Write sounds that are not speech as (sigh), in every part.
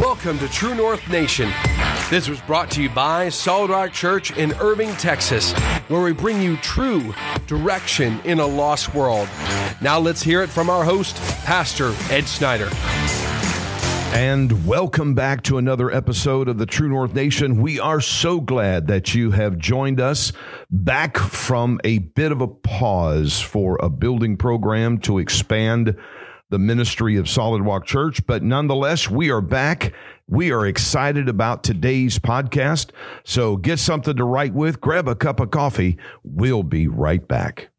Welcome to True North Nation. This was brought to you by Solid Rock Church in Irving, Texas, where we bring you true direction in a lost world. Now let's hear it from our host, Pastor Ed Snyder. And welcome back to another episode of the True North Nation. We are so glad that you have joined us back from a bit of a pause for a building program to expand the ministry of Solid Rock Church. But nonetheless, we are back. We are excited about today's podcast. So get something to write with, grab a cup of coffee. We'll be right back.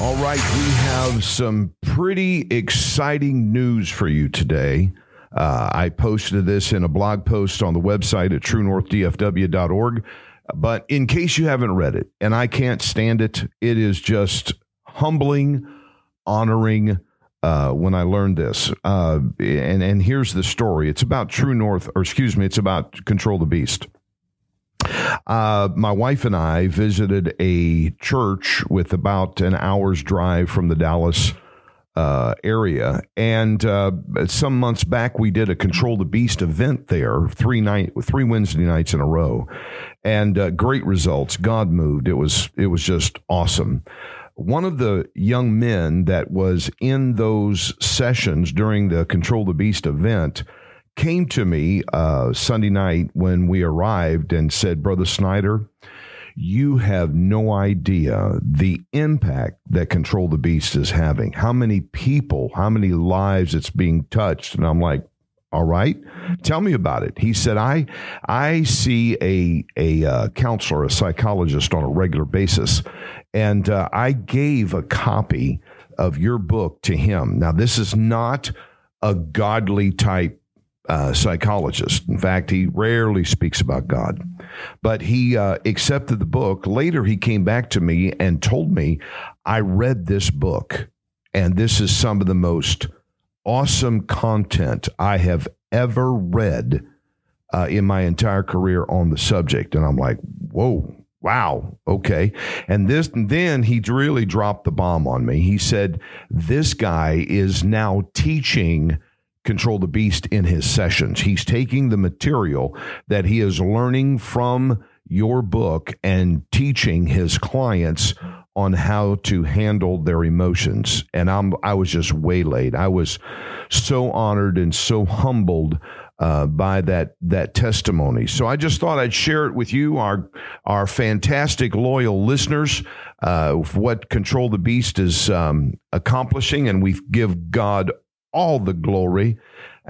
All right, we have some pretty exciting news for you today. Uh, I posted this in a blog post on the website at truenorthdfw.org. But in case you haven't read it, and I can't stand it, it is just humbling, honoring. Uh, when I learned this, uh, and and here's the story. It's about True North, or excuse me, it's about Control the Beast. Uh, my wife and I visited a church with about an hour's drive from the Dallas uh, area. And uh, some months back, we did a Control the Beast event there, three night, three Wednesday nights in a row, and uh, great results. God moved. It was it was just awesome. One of the young men that was in those sessions during the Control the Beast event came to me uh, Sunday night when we arrived and said, "Brother Snyder." You have no idea the impact that Control the Beast is having. How many people, how many lives it's being touched. And I'm like, all right, tell me about it. He said, I I see a a uh, counselor, a psychologist on a regular basis, and uh, I gave a copy of your book to him. Now, this is not a godly type uh, psychologist. In fact, he rarely speaks about God. But he uh, accepted the book. Later, he came back to me and told me, I read this book, and this is some of the most awesome content I have ever read uh, in my entire career on the subject. And I'm like, whoa. Wow. Okay. And this, then he really dropped the bomb on me. He said, This guy is now teaching Control the Beast in his sessions. He's taking the material that he is learning from your book and teaching his clients on how to handle their emotions. And I'm I was just waylaid. I was so honored and so humbled uh, by that that testimony. So I just thought I'd share it with you, our our fantastic loyal listeners, uh, what Control the Beast is um, accomplishing, and we give God all the glory.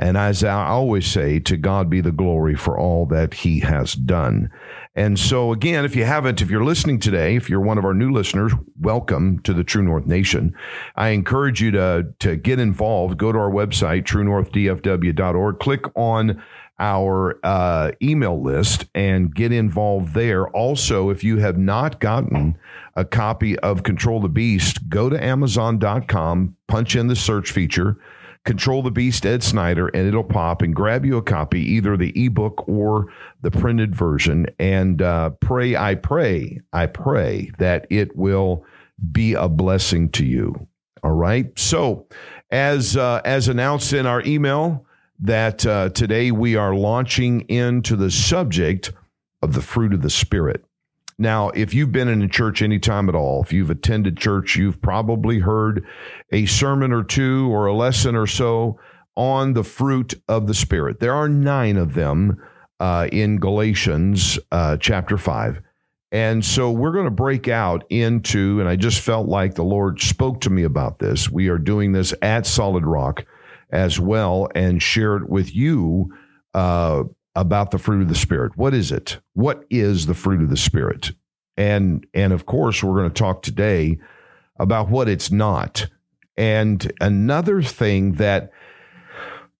And as I always say, to God be the glory for all that he has done. And so, again, if you haven't, if you're listening today, if you're one of our new listeners, welcome to the True North Nation. I encourage you to, to get involved. Go to our website, truenorthdfw.org, click on our uh, email list and get involved there. Also, if you have not gotten a copy of Control the Beast, go to Amazon.com, punch in the search feature Control the Beast, Ed Snyder, and it'll pop and grab you a copy, either the ebook or the printed version. And uh, pray, I pray, I pray that it will be a blessing to you. All right. So, as uh, as announced in our email, that uh, today we are launching into the subject of the fruit of the Spirit. Now, if you've been in a church any time at all, if you've attended church, you've probably heard a sermon or two or a lesson or so on the fruit of the Spirit. There are nine of them uh, in Galatians uh, chapter 5. And so we're going to break out into, and I just felt like the Lord spoke to me about this. We are doing this at Solid Rock as well and share it with you uh, about the fruit of the spirit. What is it? What is the fruit of the spirit? And and of course, we're going to talk today about what it's not. And another thing that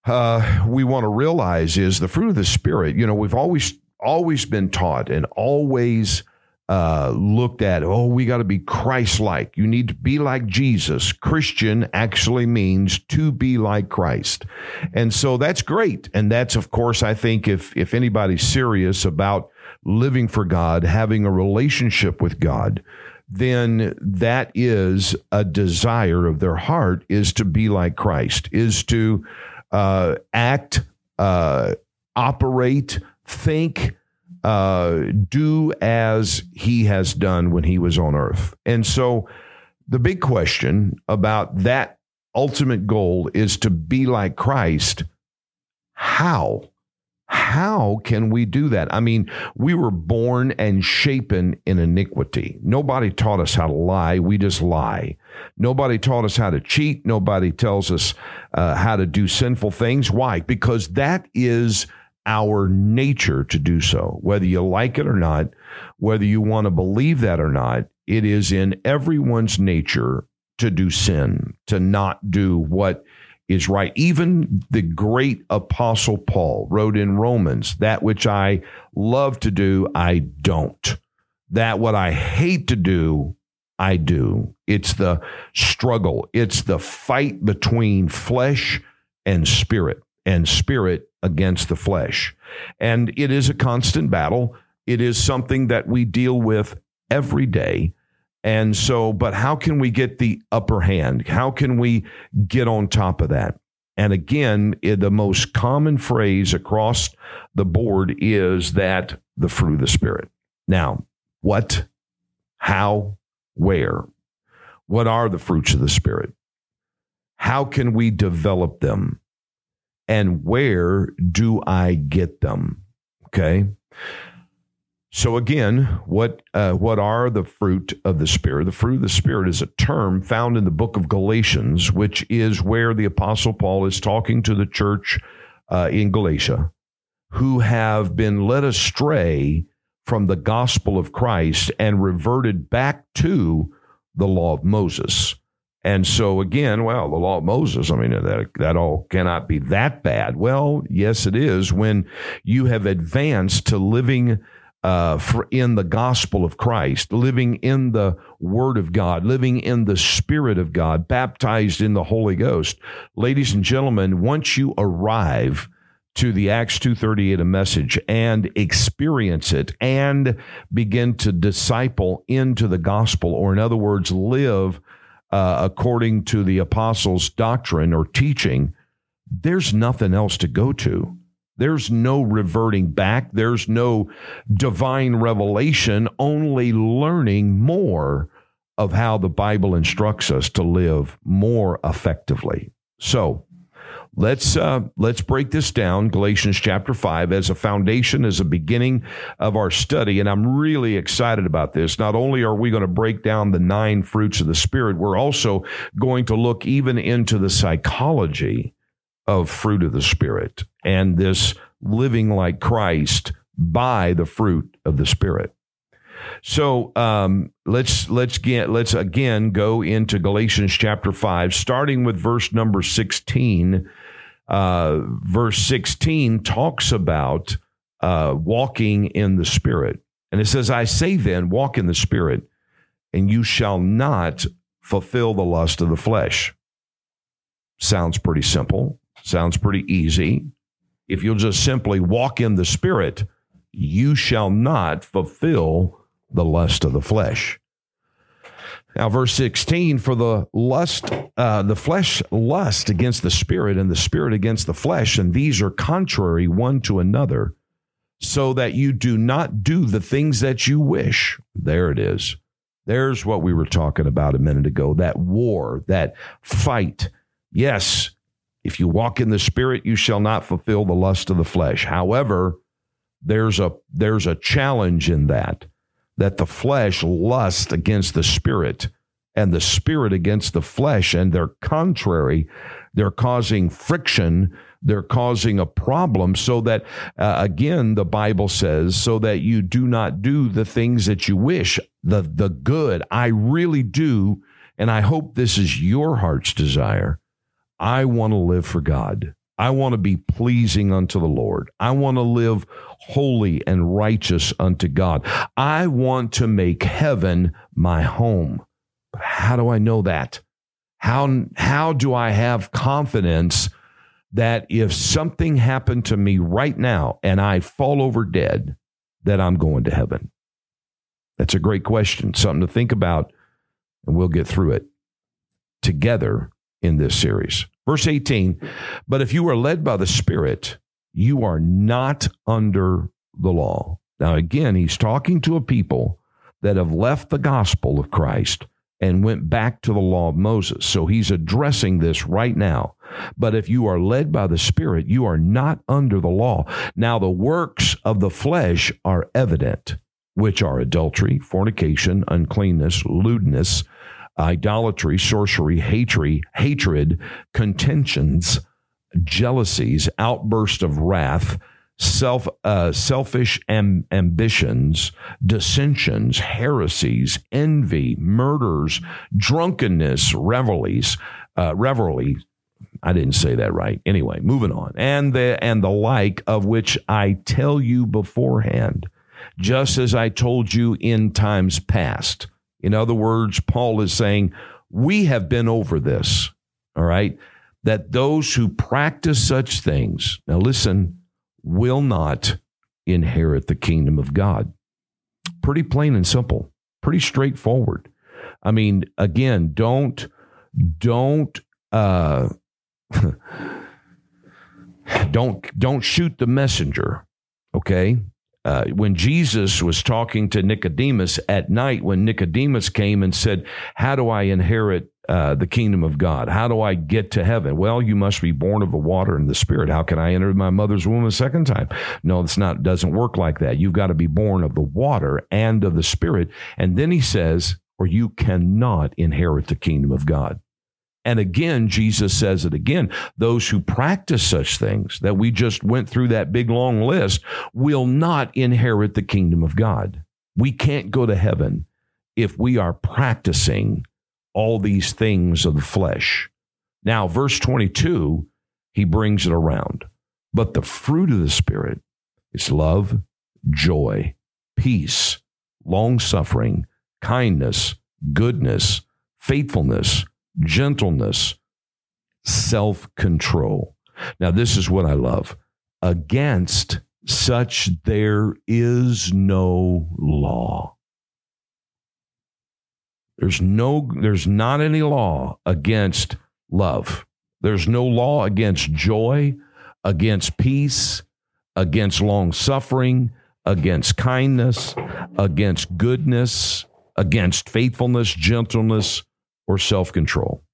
uh, we want to realize is the fruit of the spirit. You know, we've always always been taught and always uh, looked at, oh, we got to be Christ like. You need to be like Jesus. Christian actually means to be like Christ. And so that's great. And that's, of course, I think if, if anybody's serious about living for God, having a relationship with God, then that is a desire of their heart is to be like Christ, is to uh, act, uh, operate, think, uh, do as he has done when he was on earth. And so the big question about that ultimate goal is to be like Christ. How? How can we do that? I mean, we were born and shapen in iniquity. Nobody taught us how to lie. We just lie. Nobody taught us how to cheat. Nobody tells us uh, how to do sinful things. Why? Because that is our nature to do so. Whether you like it or not, whether you want to believe that or not, it is in everyone's nature to do sin, to not do what is right. Even the great apostle Paul wrote in Romans, that which I love to do, I don't. That what I hate to do, I do. It's the struggle, it's the fight between flesh and spirit, and spirit against the flesh. And it is a constant battle. It is something that we deal with every day. And so, but how can we get the upper hand? How can we get on top of that? And again, eh, the most common phrase across the board is that the fruit of the Spirit. Now, what, how, where? What are the fruits of the Spirit? How can we develop them? And where do I get them? Okay. So again, what uh, what are the fruit of the spirit? The fruit of the spirit is a term found in the book of Galatians, which is where the apostle Paul is talking to the church uh, in Galatia, who have been led astray from the gospel of Christ and reverted back to the law of Moses. And so again, well, the law of Moses, I mean, that, that all cannot be that bad. Well, yes, it is when you have advanced to living uh, in the gospel of Christ, living in the Word of God, living in the Spirit of God, baptized in the Holy Ghost. Ladies and gentlemen, once you arrive to the Acts 238 a message and experience it and begin to disciple into the gospel, or in other words, live uh, according to the apostles' doctrine or teaching, there's nothing else to go to. There's no reverting back. There's no divine revelation, only learning more of how the Bible instructs us to live more effectively. So, Let's uh, let's break this down. Galatians chapter five as a foundation, as a beginning of our study, and I'm really excited about this. Not only are we going to break down the nine fruits of the spirit, we're also going to look even into the psychology of fruit of the spirit and this living like Christ by the fruit of the spirit. So um, let's let's get let's again go into Galatians chapter five, starting with verse number sixteen uh, verse 16 talks about uh, walking in the Spirit. And it says, I say then, walk in the Spirit, and you shall not fulfill the lust of the flesh. Sounds pretty simple, sounds pretty easy. If you'll just simply walk in the Spirit, you shall not fulfill the lust of the flesh. Now, verse 16, for the lust, uh, the flesh lust against the spirit, and the spirit against the flesh, and these are contrary one to another, so that you do not do the things that you wish. There it is. There's what we were talking about a minute ago that war, that fight. Yes, if you walk in the spirit, you shall not fulfill the lust of the flesh. However, there's a there's a challenge in that that the flesh lusts against the spirit and the spirit against the flesh, and they're contrary. They're causing friction. They're causing a problem so that, uh, again, the Bible says, so that you do not do the things that you wish, the, the good. I really do. And I hope this is your heart's desire. I want to live for God. I want to be pleasing unto the Lord. I want to live holy and righteous unto God. I want to make heaven my home. But how do I know that? How, how do I have confidence that if something happened to me right now and I fall over dead, that I'm going to heaven? That's a great question, something to think about, and we'll get through it together in this series. Verse 18, but if you are led by the Spirit, you are not under the law. Now, again, he's talking to a people that have left the gospel of Christ and went back to the law of Moses. So he's addressing this right now. But if you are led by the Spirit, you are not under the law. Now, the works of the flesh are evident, which are adultery, fornication, uncleanness, lewdness, idolatry, sorcery, hatred, hatred, contentions, jealousies, outburst of wrath, self uh, selfish am- ambitions, dissensions, heresies, envy, murders, drunkenness, revelries, uh, revelry. I didn't say that right. Anyway, moving on. And the and the like of which I tell you beforehand, just as I told you in times past in other words, Paul is saying, we have been over this, all right? That those who practice such things, now listen, will not inherit the kingdom of God. Pretty plain and simple, pretty straightforward. I mean, again, don't, don't, uh, (laughs) don't, don't shoot the messenger, okay? Uh, when Jesus was talking to Nicodemus at night, when Nicodemus came and said, How do I inherit uh, the kingdom of God? How do I get to heaven? Well, you must be born of the water and the spirit. How can I enter my mother's womb a second time? No, it's not, doesn't work like that. You've got to be born of the water and of the spirit. And then he says, or you cannot inherit the kingdom of God. And again, Jesus says it again those who practice such things that we just went through that big long list will not inherit the kingdom of God. We can't go to heaven if we are practicing all these things of the flesh. Now, verse 22, he brings it around. But the fruit of the Spirit is love, joy, peace, long suffering, kindness, goodness, faithfulness gentleness, self control. Now, this is what I love. Against such there is no law. There's no there's not any law against love. There's no law against joy, against peace, against long suffering, against kindness, against goodness, against faithfulness, gentleness, or self control.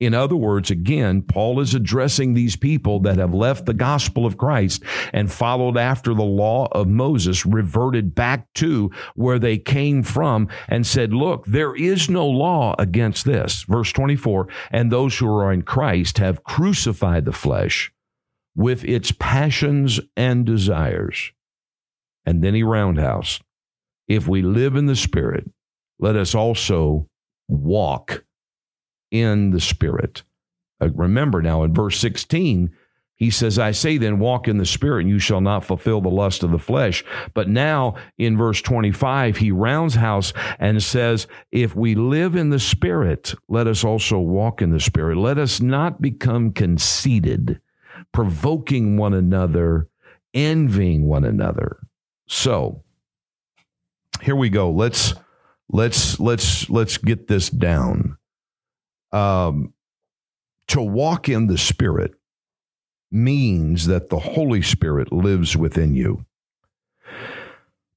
In other words, again, Paul is addressing these people that have left the gospel of Christ and followed after the law of Moses, reverted back to where they came from, and said, Look, there is no law against this. Verse 24, and those who are in Christ have crucified the flesh with its passions and desires. And then he roundhouse. If we live in the Spirit, let us also walk in the Spirit. Uh, remember now in verse 16, he says, I say then, walk in the Spirit, and you shall not fulfill the lust of the flesh. But now in verse 25, he rounds house and says, If we live in the Spirit, let us also walk in the Spirit. Let us not become conceited, provoking one another, envying one another. So here we go. Let's let's let's let's get this down um, to walk in the Spirit means that the Holy Spirit lives within you.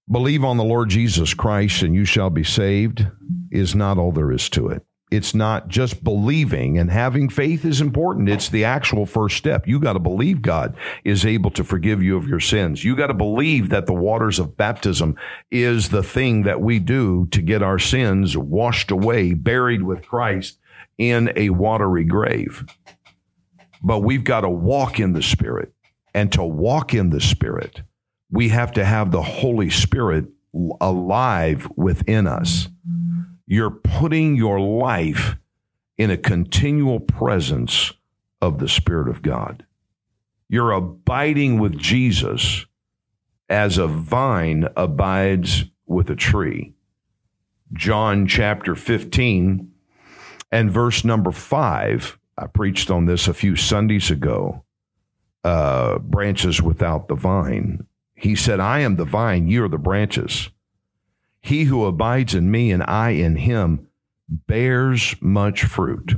Believe on the Lord Jesus Christ and you shall be saved is not all there is to it. It's not just believing and having faith is important. It's the actual first step. You got to believe God is able to forgive you of your sins. You got to believe that the waters of baptism is the thing that we do to get our sins washed away, buried with Christ, in a watery grave. But we've got to walk in the Spirit. And to walk in the Spirit, we have to have the Holy Spirit alive within us. You're putting your life in a continual presence of the Spirit of God. You're abiding with Jesus as a vine abides with a tree. John chapter 15 and verse number five, I preached on this a few Sundays ago uh, branches without the vine. He said, I am the vine, you are the branches. He who abides in me and I in him bears much fruit.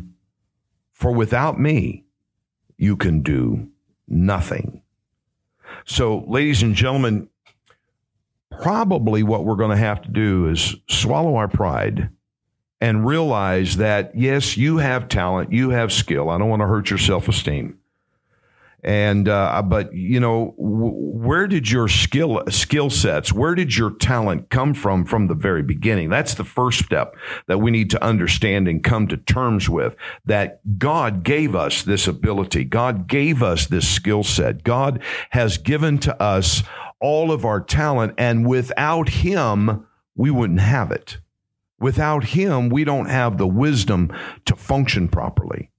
For without me, you can do nothing. So, ladies and gentlemen, probably what we're going to have to do is swallow our pride and realize that, yes, you have talent, you have skill. I don't want to hurt your self esteem. And uh, but you know, w- where did your skill skill sets, where did your talent come from from the very beginning? That's the first step that we need to understand and come to terms with. That God gave us this ability. God gave us this skill set. God has given to us all of our talent, and without Him, we wouldn't have it. Without Him, we don't have the wisdom to function properly.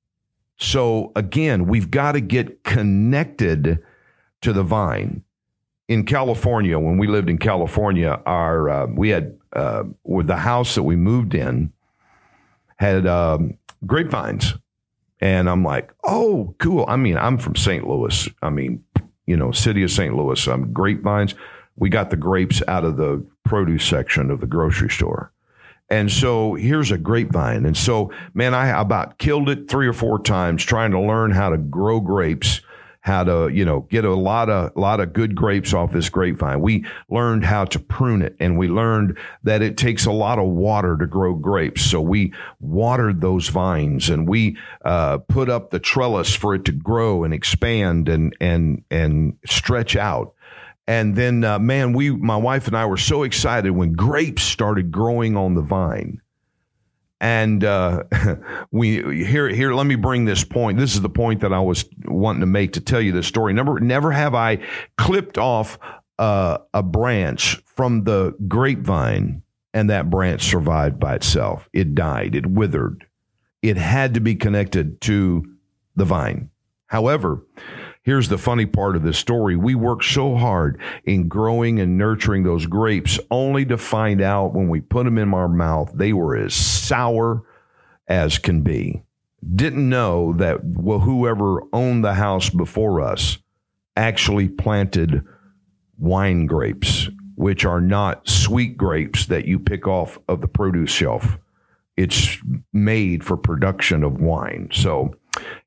So again, we've got to get connected to the vine. In California, when we lived in California, our uh, we had uh, the house that we moved in had um, grapevines, and I'm like, oh, cool. I mean, I'm from St. Louis. I mean, you know, city of St. Louis. Um, grapevines. We got the grapes out of the produce section of the grocery store. And so here's a grapevine. And so, man, I about killed it three or four times trying to learn how to grow grapes, how to, you know, get a lot of, lot of good grapes off this grapevine. We learned how to prune it and we learned that it takes a lot of water to grow grapes. So we watered those vines and we, uh, put up the trellis for it to grow and expand and, and, and stretch out. And then, uh, man, we, my wife and I were so excited when grapes started growing on the vine. And uh, (laughs) we here here. Let me bring this point. This is the point that I was wanting to make to tell you this story. Never never have I clipped off uh, a branch from the grapevine, and that branch survived by itself. It died. It withered. It had to be connected to the vine. However, Here's the funny part of this story. We worked so hard in growing and nurturing those grapes only to find out when we put them in our mouth, they were as sour as can be. Didn't know that well, whoever owned the house before us actually planted wine grapes, which are not sweet grapes that you pick off of the produce shelf. It's made for production of wine. So,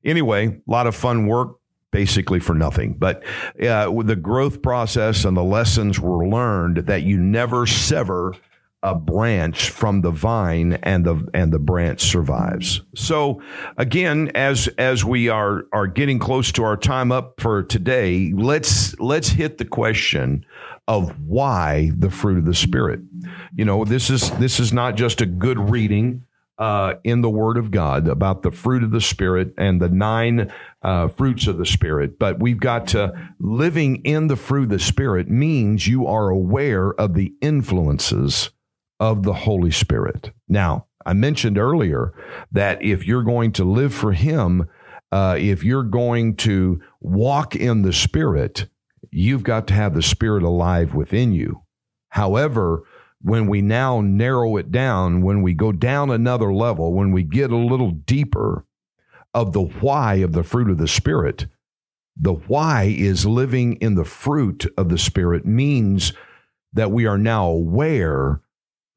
anyway, a lot of fun work basically for nothing. But uh, with the growth process and the lessons were learned that you never sever a branch from the vine and the and the branch survives. So again as as we are are getting close to our time up for today, let's let's hit the question of why the fruit of the spirit. You know, this is this is not just a good reading uh, in the Word of God about the fruit of the Spirit and the nine uh, fruits of the Spirit. But we've got to living in the fruit of the Spirit means you are aware of the influences of the Holy Spirit. Now, I mentioned earlier that if you're going to live for Him, uh, if you're going to walk in the Spirit, you've got to have the Spirit alive within you. However, when we now narrow it down, when we go down another level, when we get a little deeper of the why of the fruit of the Spirit, the why is living in the fruit of the Spirit means that we are now aware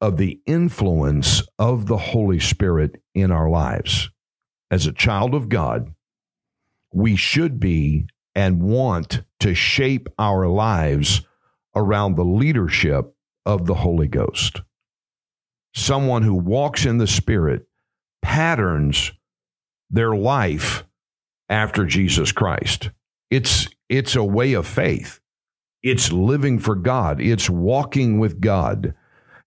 of the influence of the Holy Spirit in our lives. As a child of God, we should be and want to shape our lives around the leadership of the Holy Ghost. Someone who walks in the Spirit patterns their life after Jesus Christ. It's, it's a way of faith. It's living for God. It's walking with God.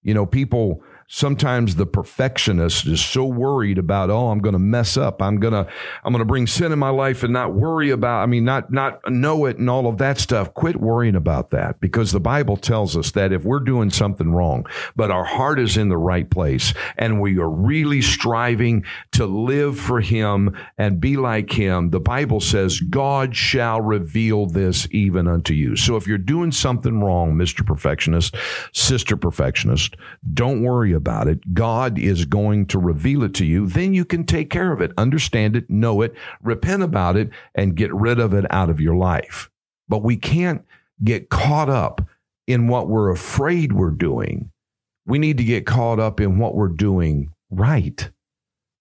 You know, people sometimes the perfectionist is so worried about oh i'm going to mess up. I'm going to i'm going to bring sin in my life and not worry about i mean not not know it and all of that stuff. Quit worrying about that because the bible tells us that if we're doing something wrong but our heart is in the right place and we are really striving to live for him and be like him the bible says god shall reveal this even unto you. So if you're doing something wrong mr perfectionist sister perfectionist don't worry about about it. God is going to reveal it to you. Then you can take care of it, understand it, know it, repent about it, and get rid of it out of your life. But we can't get caught up in what we're afraid we're doing. We need to get caught up in what we're doing right,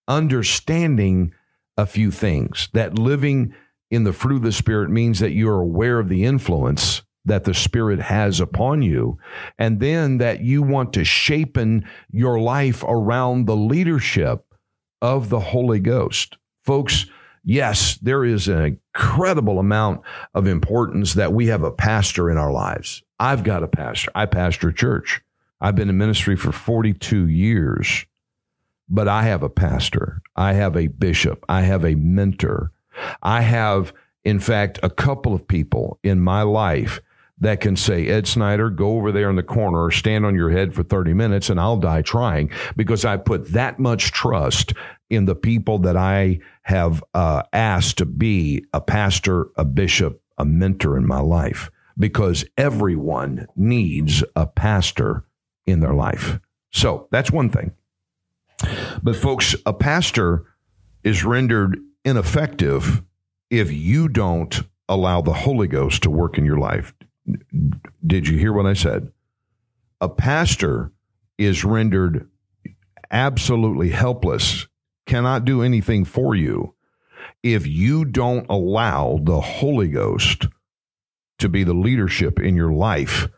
understanding a few things that living in the fruit of the Spirit means that you're aware of the influence that the Spirit has upon you, and then that you want to shapen your life around the leadership of the Holy Ghost. Folks, yes, there is an incredible amount of importance that we have a pastor in our lives. I've got a pastor. I pastor a church. I've been in ministry for 42 years, but I have a pastor. I have a bishop. I have a mentor. I have, in fact, a couple of people in my life that can say, Ed Snyder, go over there in the corner or stand on your head for 30 minutes and I'll die trying because I put that much trust in the people that I have uh, asked to be a pastor, a bishop, a mentor in my life because everyone needs a pastor in their life. So that's one thing. But, folks, a pastor is rendered ineffective if you don't allow the Holy Ghost to work in your life. Did you hear what I said? A pastor is rendered absolutely helpless, cannot do anything for you if you don't allow the Holy Ghost to be the leadership in your life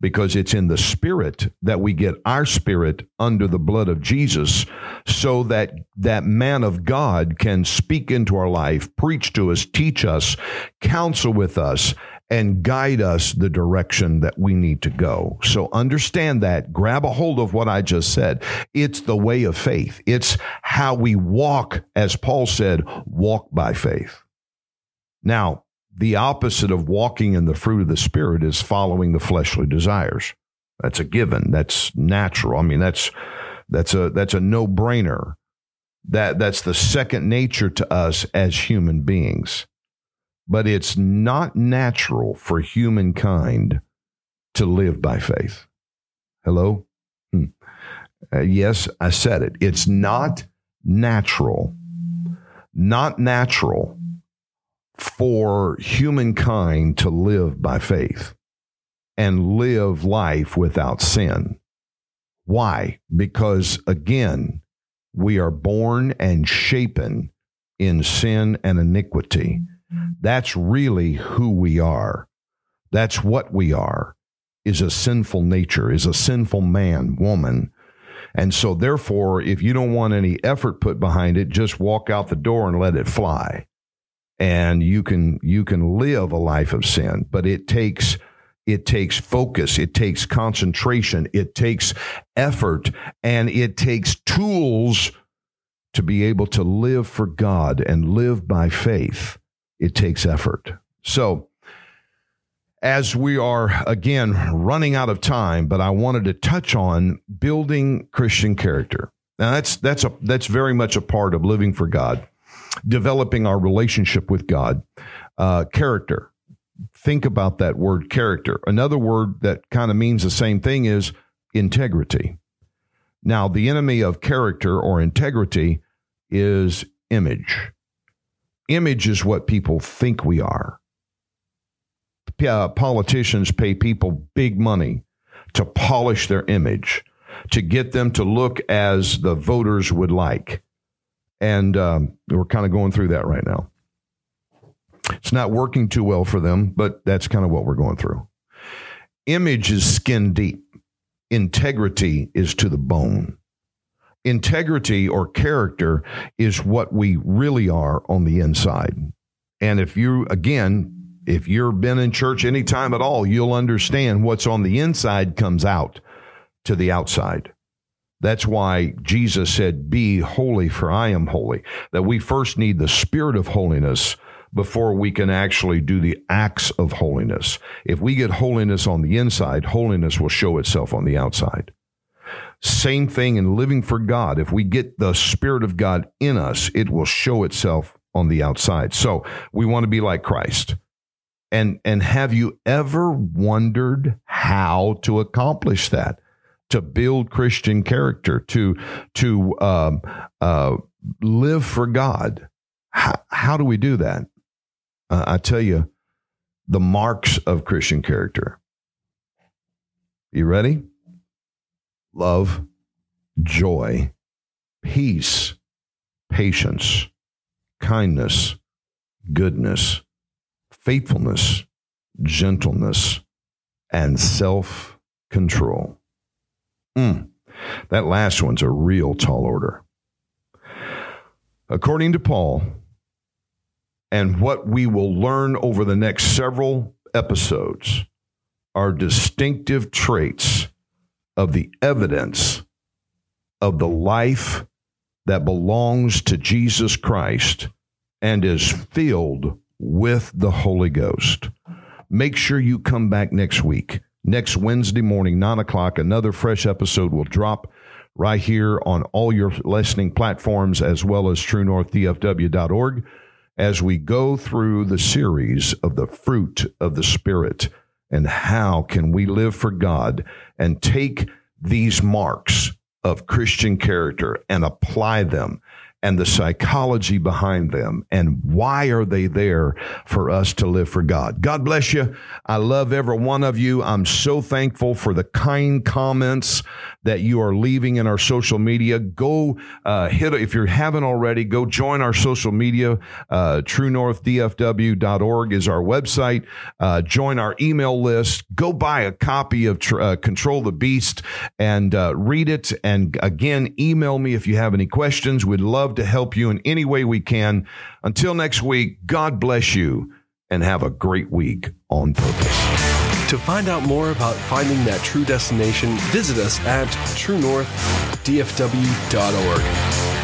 because it's in the spirit that we get our spirit under the blood of Jesus so that that man of God can speak into our life, preach to us, teach us, counsel with us and guide us the direction that we need to go. So understand that, grab a hold of what I just said. It's the way of faith. It's how we walk as Paul said, walk by faith. Now, the opposite of walking in the fruit of the Spirit is following the fleshly desires. That's a given. That's natural. I mean, that's that's a that's a no brainer. That that's the second nature to us as human beings. But it's not natural for humankind to live by faith. Hello? Hmm. Uh, yes, I said it. It's not natural. Not natural for humankind to live by faith and live life without sin. Why? Because again, we are born and shapen in sin and iniquity. That's really who we are. That's what we are, is a sinful nature, is a sinful man, woman. And so, therefore, if you don't want any effort put behind it, just walk out the door and let it fly and you can you can live a life of sin but it takes it takes focus it takes concentration it takes effort and it takes tools to be able to live for God and live by faith it takes effort so as we are again running out of time but I wanted to touch on building Christian character now that's that's a that's very much a part of living for God developing our relationship with God. Uh, character. Think about that word character. Another word that kind of means the same thing is integrity. Now, the enemy of character or integrity is image. Image is what people think we are. Uh, politicians pay people big money to polish their image, to get them to look as the voters would like. And um, we're kind of going through that right now. It's not working too well for them, but that's kind of what we're going through. Image is skin deep, integrity is to the bone. Integrity or character is what we really are on the inside. And if you, again, if you've been in church any time at all, you'll understand what's on the inside comes out to the outside. That's why Jesus said, Be holy, for I am holy. That we first need the spirit of holiness before we can actually do the acts of holiness. If we get holiness on the inside, holiness will show itself on the outside. Same thing in living for God. If we get the Spirit of God in us, it will show itself on the outside. So we want to be like Christ. And, and have you ever wondered how to accomplish that? to build Christian character, to to um, uh, live for God. How, how, do we do that? Uh, I tell you, the marks of Christian character. You ready? Love, joy, peace, patience, kindness, goodness, faithfulness, gentleness, and self control. Mm, that last one's a real tall order. According to Paul, and what we will learn over the next several episodes are distinctive traits of the evidence of the life that belongs to Jesus Christ and is filled with the Holy Ghost. Make sure you come back next week. Next Wednesday morning, 9 o'clock, another fresh episode will drop right here on all your listening platforms as well as truenorthdfw.org as we go through the series of the fruit of the Spirit and how can we live for God and take these marks of Christian character and apply them and the psychology behind them and why are they there for us to live for God. God bless you. I love every one of you. I'm so thankful for the kind comments that you are leaving in our social media. Go uh, hit, if you haven't already, go join our social media. Uh, TrueNorthDFW.org is our website. Uh, join our email list. Go buy a copy of uh, Control the Beast and uh, read it. And again, email me if you have any questions. We'd love to help you in any way we can. Until next week, God bless you and have a great week on purpose. To find out more about finding that true destination, visit us at truenorthdfw.org.